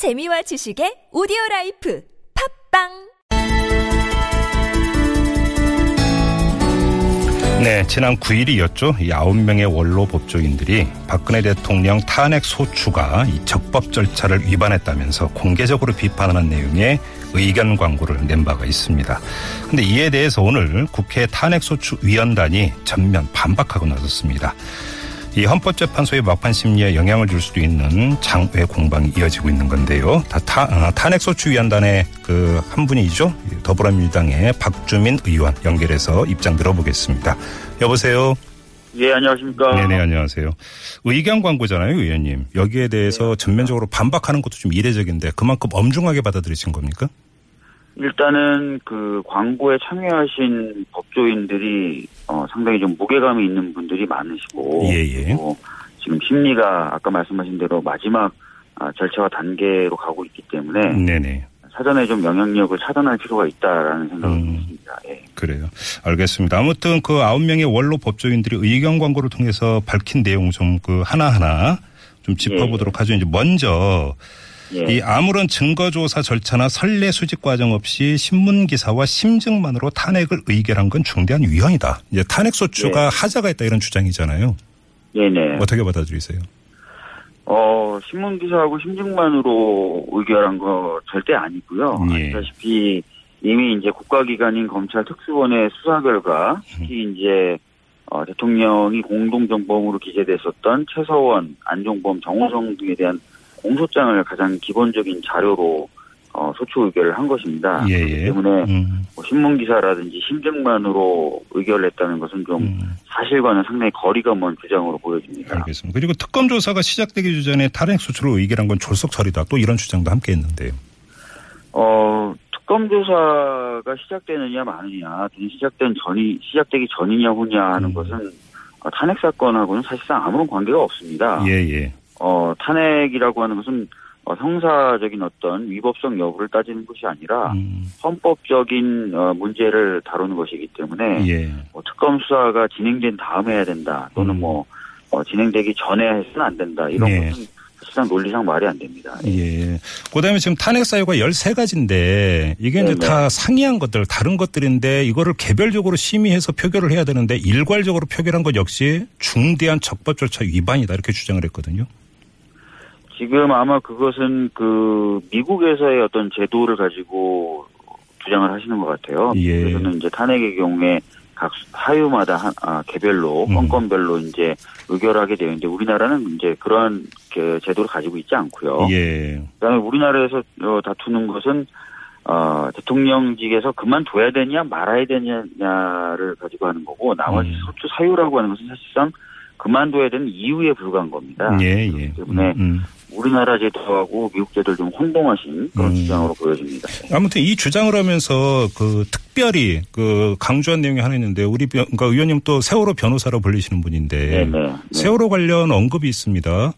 재미와 지식의 오디오 라이프 팟빵 네, 지난 9일이었죠. 이 9명의 원로 법조인들이 박근혜 대통령 탄핵 소추가 이 적법 절차를 위반했다면서 공개적으로 비판하는 내용의 의견 광고를 낸 바가 있습니다. 근데 이에 대해서 오늘 국회 탄핵 소추 위원단이 전면 반박하고 나섰습니다. 이 헌법재판소의 막판 심리에 영향을 줄 수도 있는 장외 공방이 이어지고 있는 건데요. 다, 타, 어, 탄핵소추위원단의 그 한 분이죠. 더불어민주당의 박주민 의원 연결해서 입장 들어보겠습니다. 여보세요. 예, 안녕하십니까. 네네, 안녕하세요. 의견 광고잖아요, 의원님. 여기에 대해서 전면적으로 반박하는 것도 좀 이례적인데 그만큼 엄중하게 받아들이신 겁니까? 일단은 그 광고에 참여하신 법조인들이 어, 상당히 좀 무게감이 있는 분들이 많으시고 예, 예. 지금 심리가 아까 말씀하신 대로 마지막 아, 절차와 단계로 가고 있기 때문에 네네. 사전에 좀 영향력을 차단할 필요가 있다라는 생각을 음. 했습니다. 예. 그래요. 알겠습니다. 아무튼 그 아홉 명의 원로 법조인들이 의견 광고를 통해서 밝힌 내용 좀 그 하나하나 좀 짚어보도록 하죠. 이제 먼저 예. 이 아무런 증거조사 절차나 선례 수집 과정 없이 신문 기사와 심증만으로 탄핵을 의결한 건 중대한 위헌이다. 이제 탄핵 소추가 예. 하자가 있다 이런 주장이잖아요. 네네. 어떻게 받아들이세요? 어, 신문 기사하고 심증만으로 의결한 거 절대 아니고요. 예. 아시다시피 이미 이제 국가기관인 검찰 특수본의 수사 결과, 특히 이제 어, 대통령이 공동정범으로 기재됐었던 최서원, 안종범, 정호성 등에 대한 공소장을 가장 기본적인 자료로 어, 소추 의결을 한 것입니다. 예, 예. 때문에 음, 뭐 신문 기사라든지 심증만으로 의결을 했다는 것은 좀 음, 사실과는 상당히 거리가 먼 주장으로 보여집니다. 알겠습니다. 그리고 특검 조사가 시작되기 전에 탄핵 소추를 의결한 건 졸속 처리다. 또 이런 주장도 함께 했는데요. 어, 특검 조사가 시작되느냐 마느냐, 시작된 전이, 시작되기 전이냐 후냐 하는 음. 것은 어, 탄핵 사건하고는 사실상 아무런 관계가 없습니다. 예, 예. 어, 탄핵이라고 하는 것은 어, 형사적인 어떤 위법성 여부를 따지는 것이 아니라 음, 헌법적인 어, 문제를 다루는 것이기 때문에 예. 뭐 특검 수사가 진행된 다음에 해야 된다 또는 음. 뭐 어, 진행되기 전에 해서는 안 된다 이런 예. 것은 사실상 논리상 말이 안 됩니다. 예. 그 다음에 지금 탄핵 사유가 13가지인데 이게 이제 네네. 다 상이한 것들, 다른 것들인데 이거를 개별적으로 심의해서 표결을 해야 되는데 일괄적으로 표결한 것 역시 중대한 적법 절차 위반이다 이렇게 주장을 했거든요. 지금 아마 그것은 그 미국에서의 어떤 제도를 가지고 주장을 하시는 것 같아요. 예. 그래서는 이제 탄핵의 경우에 각 사유마다 한, 아, 개별로 음. 건건별로 이제 의결하게 되어 있는데 우리나라는 이제 그러한 그 제도를 가지고 있지 않고요. 예. 그다음에 우리나라에서 어, 다투는 것은 어, 대통령직에서 그만둬야 되냐 말아야 되냐를 가지고 하는 거고 나머지 음. 소추 사유라고 하는 것은 사실상 그만둬야 되는 이유에 불과한 겁니다. 예, 예. 그렇기 때문에 음, 우리나라 제도하고 미국 제도를 좀 혼동하신 그런 음. 주장으로 보여집니다. 음. 아무튼 이 주장을 하면서 그 특별히 그 강조한 내용이 하나 있는데 우리 변, 그러니까 의원님 또 세월호 변호사로 불리시는 분인데 네네. 네. 세월호 관련 언급이 있습니다.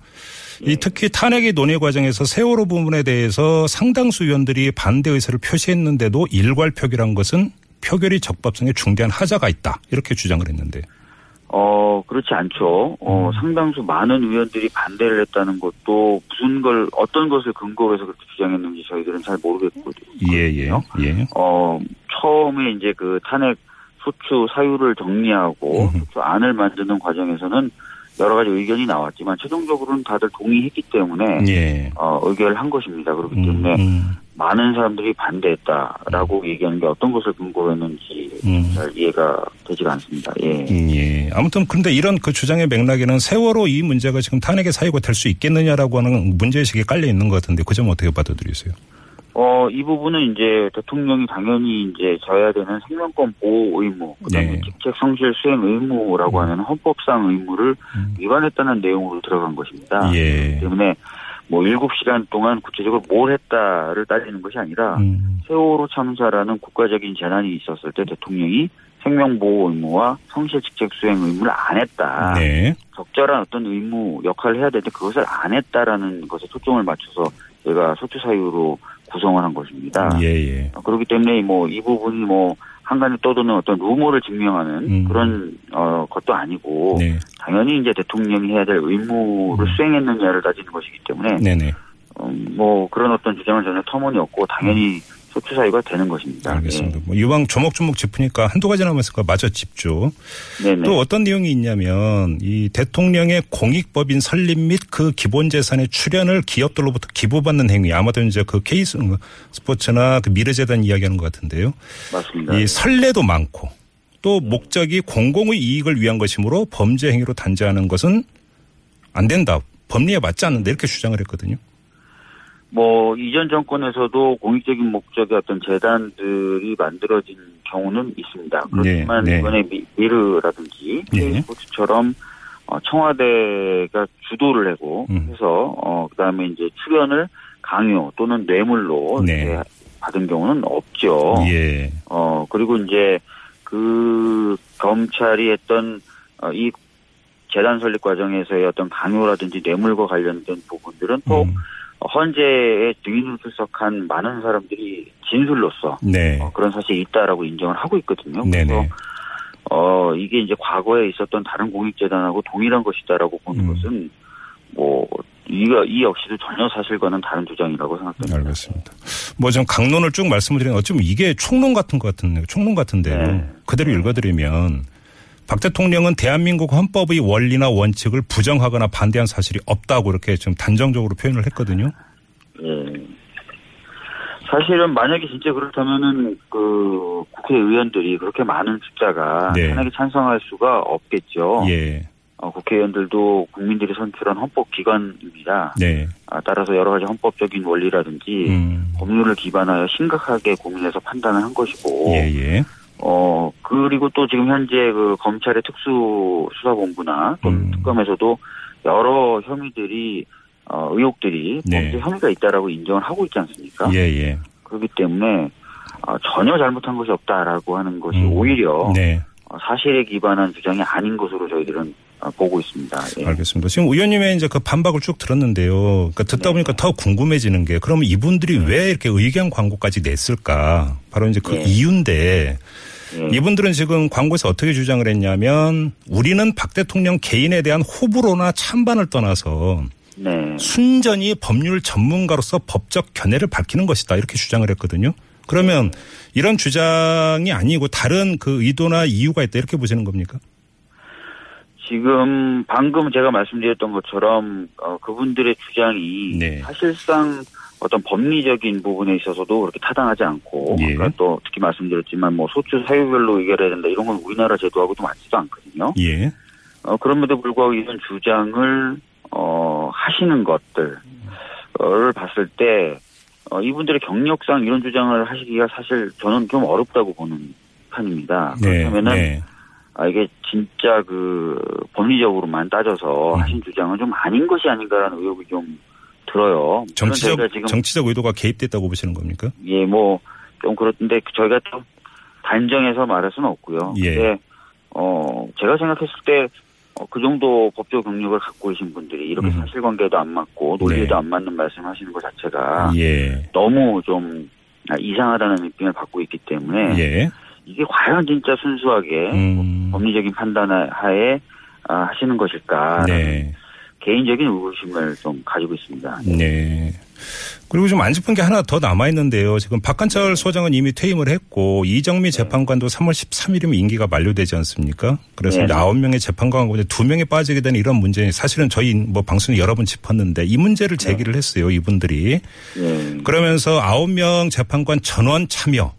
이 특히 탄핵의 논의 과정에서 세월호 부분에 대해서 상당수 의원들이 반대 의사를 표시했는데도 일괄 표결한 것은 표결이 적법성에 중대한 하자가 있다 이렇게 주장을 했는데 어 그렇지 않죠. 어 음. 상당수 많은 의원들이 반대를 했다는 것도 무슨 걸 어떤 것을 근거로 해서 그렇게 주장했는지 저희들은 잘 모르겠거든요. 예 예 예. 어 처음에 이제 그 탄핵 소추 사유를 정리하고 음흠. 소추 안을 만드는 과정에서는 여러 가지 의견이 나왔지만 최종적으로는 다들 동의했기 때문에 예. 어 의결을 한 것입니다. 그렇기 음, 때문에 음, 많은 사람들이 반대했다라고 얘기하는 게 어떤 것을 근거로 했는지 음. 잘 이해가 되지가 않습니다. 예. 음, 예. 아무튼 근데 이런 그 주장의 맥락에는 세월호 이 문제가 지금 탄핵의 사유가 될 수 있겠느냐라고 하는 문제의식이 깔려 있는 것 같은데 그 점 어떻게 받아들이세요? 어, 이 부분은 이제 대통령이 당연히 이제 져야 되는 생명권 보호 의무, 그 다음에 네. 직책 성실 수행 의무라고 하는 헌법상 의무를 음. 위반했다는 내용으로 들어간 것입니다. 예. 때문에 뭐 7시간 동안 구체적으로 뭘 했다를 따지는 것이 아니라 음, 세월호 참사라는 국가적인 재난이 있었을 때 대통령이 생명보호 의무와 성실 직책 수행 의무를 안 했다. 네. 적절한 어떤 의무 역할을 해야 되는데 그것을 안 했다라는 것에 초점을 맞춰서 제가 소추 사유로 구성을 한 것입니다. 예, 예. 어, 그렇기 때문에 뭐 이 부분이 뭐 한간에 떠도는 어떤 루머를 증명하는 음. 그런 어 것도 아니고 네. 당연히 이제 대통령이 해야 될 의무를 음. 수행했느냐를 따지는 것이기 때문에 네네. 음, 뭐 그런 어떤 주장은 전혀 터무니없고 당연히 소추 사유가 되는 것입니다. 알겠습니다. 뭐 이왕 조목조목 짚으니까 한두 가지 남았으니까 마저 짚죠. 예. 네네. 또 어떤 내용이 있냐면 이 대통령의 공익법인 설립 및 그 기본 재산의 출연을 기업들로부터 기부받는 행위 아마도 이제 그 K 스포츠나 그 미래재단 이야기하는 것 같은데요. 맞습니다. 이 선례도 많고 또 목적이 공공의 이익을 위한 것이므로 범죄 행위로 단죄하는 것은 안 된다. 법리에 맞지 않는다 이렇게 주장을 했거든요. 뭐 이전 정권에서도 공익적인 목적의 어떤 재단들이 만들어진 경우는 있습니다. 그렇지만 네, 네. 이번에 미, 미르라든지 네. K스포츠처럼 어, 청와대가 주도를 하고 음. 해서 어, 그다음에 이제 출연을 강요 또는 뇌물로 네. 받은 경우는 없죠. 예. 어 그리고 이제 그 검찰이 했던 어, 이 재단 설립 과정에서의 어떤 강요라든지 뇌물과 관련된 부분들은 또 음. 헌재에 증인으로 출석한 많은 사람들이 진술로서 네. 어, 그런 사실이 있다라고 인정을 하고 있거든요. 네네. 그래서 어 이게 이제 과거에 있었던 다른 공익재단하고 동일한 것이다라고 보는 음. 것은 뭐 이가 이 역시도 전혀 사실과는 다른 주장이라고 생각됩니다. 알겠습니다. 뭐 좀 강론을 쭉 말씀을 드리면 어쩌면 이게 총론 같은 것 같은데요. 총론 같은데요. 네. 그대로 읽어드리면 박 대통령은 대한민국 헌법의 원리나 원칙을 부정하거나 반대한 사실이 없다고 이렇게 좀 단정적으로 표현을 했거든요. 예. 사실은 만약에 진짜 그렇다면은 그 국회의원들이 그렇게 많은 숫자가 네. 탄핵에 찬성할 수가 없겠죠. 예. 어, 국회의원들도 국민들이 선출한 헌법 기관입니다. 네. 아, 따라서 여러 가지 헌법적인 원리라든지 음. 법률을 기반하여 심각하게 고민해서 판단을 한 것이고, 예, 예. 어 그리고 또 지금 현재 그 검찰의 특수 수사본부나 또는 음. 특검에서도 여러 혐의들이 어, 의혹들이 네. 범죄 혐의가 있다라고 인정을 하고 있지 않습니까? 예, 예. 그렇기 때문에 어, 전혀 잘못한 것이 없다라고 하는 것이 음. 오히려 네. 어, 사실에 기반한 주장이 아닌 것으로 저희들은 어, 보고 있습니다. 예. 알겠습니다. 지금 의원님의 이제 그 반박을 쭉 들었는데요. 그러니까 듣다 네. 보니까 더 궁금해지는 게 그러면 이분들이 왜 이렇게 의견 광고까지 냈을까? 바로 이제 그 네. 이유인데 예. 이분들은 지금 광고에서 어떻게 주장을 했냐면 우리는 박 대통령 개인에 대한 호불호나 찬반을 떠나서 네. 순전히 법률 전문가로서 법적 견해를 밝히는 것이다 이렇게 주장을 했거든요. 그러면 이런 주장이 아니고 다른 그 의도나 이유가 있다 이렇게 보시는 겁니까? 지금 방금 제가 말씀드렸던 것처럼 어, 그분들의 주장이 네. 사실상 어떤 법리적인 부분에 있어서도 그렇게 타당하지 않고 예. 아까 또 특히 말씀드렸지만 뭐 소추 사유별로 의결해야 된다 이런 건 우리나라 제도하고도 맞지도 않거든요. 예. 어, 그럼에도 불구하고 이런 주장을 어, 하시는 것들을 봤을 때 어, 이분들의 경력상 이런 주장을 하시기가 사실 저는 좀 어렵다고 보는 편입니다. 네. 그렇다면은 네. 아, 이게 진짜 그 법리적으로만 따져서 음. 하신 주장은 좀 아닌 것이 아닌가라는 의혹이 좀 들어요. 정치적 지금 정치적 의도가 개입됐다고 보시는 겁니까? 예, 뭐 좀 그렇던데 저희가 또 단정해서 말할 수는 없고요. 예. 근데 어 제가 생각했을 때 어, 그 정도 법적 경력을 갖고 계신 분들이 이렇게 음. 사실관계도 안 맞고 논리에도 네. 안 맞는 말씀하시는 것 자체가 예. 너무 좀 아, 이상하다는 느낌을 받고 있기 때문에 예. 이게 과연 진짜 순수하게 음. 법리적인 판단 하에 아, 하시는 것일까 네. 개인적인 의구심을 좀 가지고 있습니다. 네. 그리고 좀 안 짚은 게 하나 더 남아 있는데요. 지금 박한철 소장은 이미 퇴임을 했고 이정미 재판관도 3월 13일이면 임기가 만료되지 않습니까? 그래서 네. 이제 9명의 재판관 가운데 2명이 빠지게 되는 이런 문제 사실은 저희 뭐 방송에 여러 번 짚었는데 이 문제를 제기를 했어요. 이분들이. 예. 그러면서 9명 재판관 전원 참여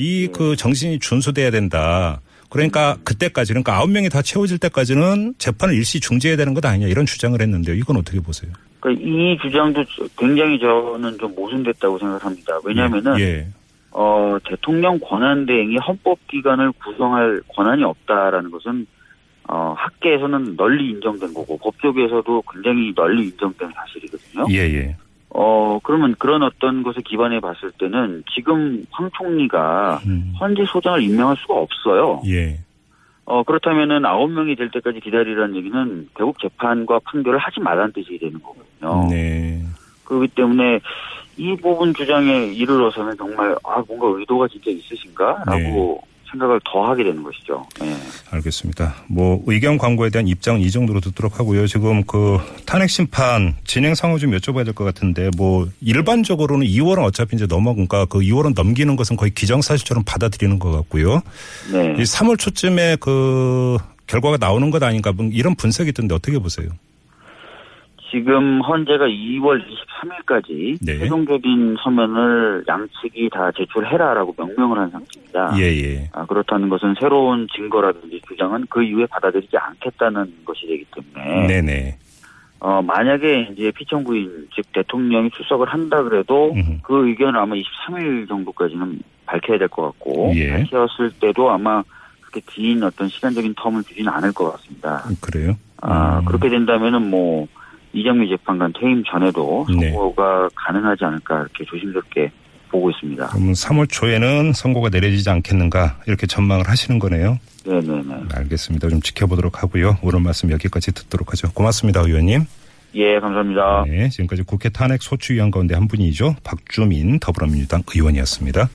이 그 정신이 준수돼야 된다. 그러니까 그때까지 그러니까 9명이 다 채워질 때까지는 재판을 일시 중지해야 되는 것 아니냐 이런 주장을 했는데요. 이건 어떻게 보세요? 그러니까 이 주장도 굉장히 저는 좀 모순됐다고 생각합니다. 왜냐하면은 예. 어, 대통령 권한 대행이 헌법 기관을 구성할 권한이 없다라는 것은 어, 학계에서는 널리 인정된 거고 법조계에서도 굉장히 널리 인정된 사실이거든요. 예, 예. 어, 그러면 그런 어떤 것에 기반해 봤을 때는 지금 황 총리가 음. 헌재 소장을 임명할 수가 없어요. 예. 어, 그렇다면은 아홉 명이 될 때까지 기다리라는 얘기는 결국 재판과 판결을 하지 말라는 뜻이 되는 거거든요. 네. 그렇기 때문에 이 부분 주장에 이르러서는 정말 아 뭔가 의도가 진짜 있으신가 라고 생각을 더 하게 되는 것이죠. 예. 알겠습니다. 뭐 의견 광고에 대한 입장은 이 정도로 듣도록 하고요. 지금 그 탄핵 심판 진행 상황 좀 여쭤봐야 될 것 같은데 뭐 일반적으로는 2월은 어차피 이제 넘어가니까 그 2월은 넘기는 것은 거의 기정사실처럼 받아들이는 것 같고요. 네. 이 3월 초쯤에 그 결과가 나오는 것 아닌가 뭐 이런 분석이 있던데 어떻게 보세요? 지금 헌재가 2월 23일까지 네. 최종적인 서면을 양측이 다 제출해라라고 명명을 한 상태입니다. 예, 예. 아, 그렇다는 것은 새로운 증거라든지 주장은 그 이후에 받아들이지 않겠다는 것이 되기 때문에 네네. 어, 만약에 이제 피청구인 즉 대통령이 출석을 한다 그래도 음흠. 그 의견을 아마 23일 정도까지는 밝혀야 될 것 같고 예. 밝혔을 때도 아마 그렇게 긴 어떤 시간적인 텀을 두지는 않을 것 같습니다. 그래요? 아, 음. 그렇게 된다면은 뭐, 이정미 재판관 퇴임 전에도 네. 선고가 가능하지 않을까 이렇게 조심스럽게 보고 있습니다. 그러면 3월 초에는 선고가 내려지지 않겠는가 이렇게 전망을 하시는 거네요. 네네네. 알겠습니다. 좀 지켜보도록 하고요. 오늘 말씀 여기까지 듣도록 하죠. 고맙습니다, 의원님. 예, 감사합니다. 네, 지금까지 국회 탄핵 소추위원 가운데 한 분이죠. 박주민 더불어민주당 의원이었습니다.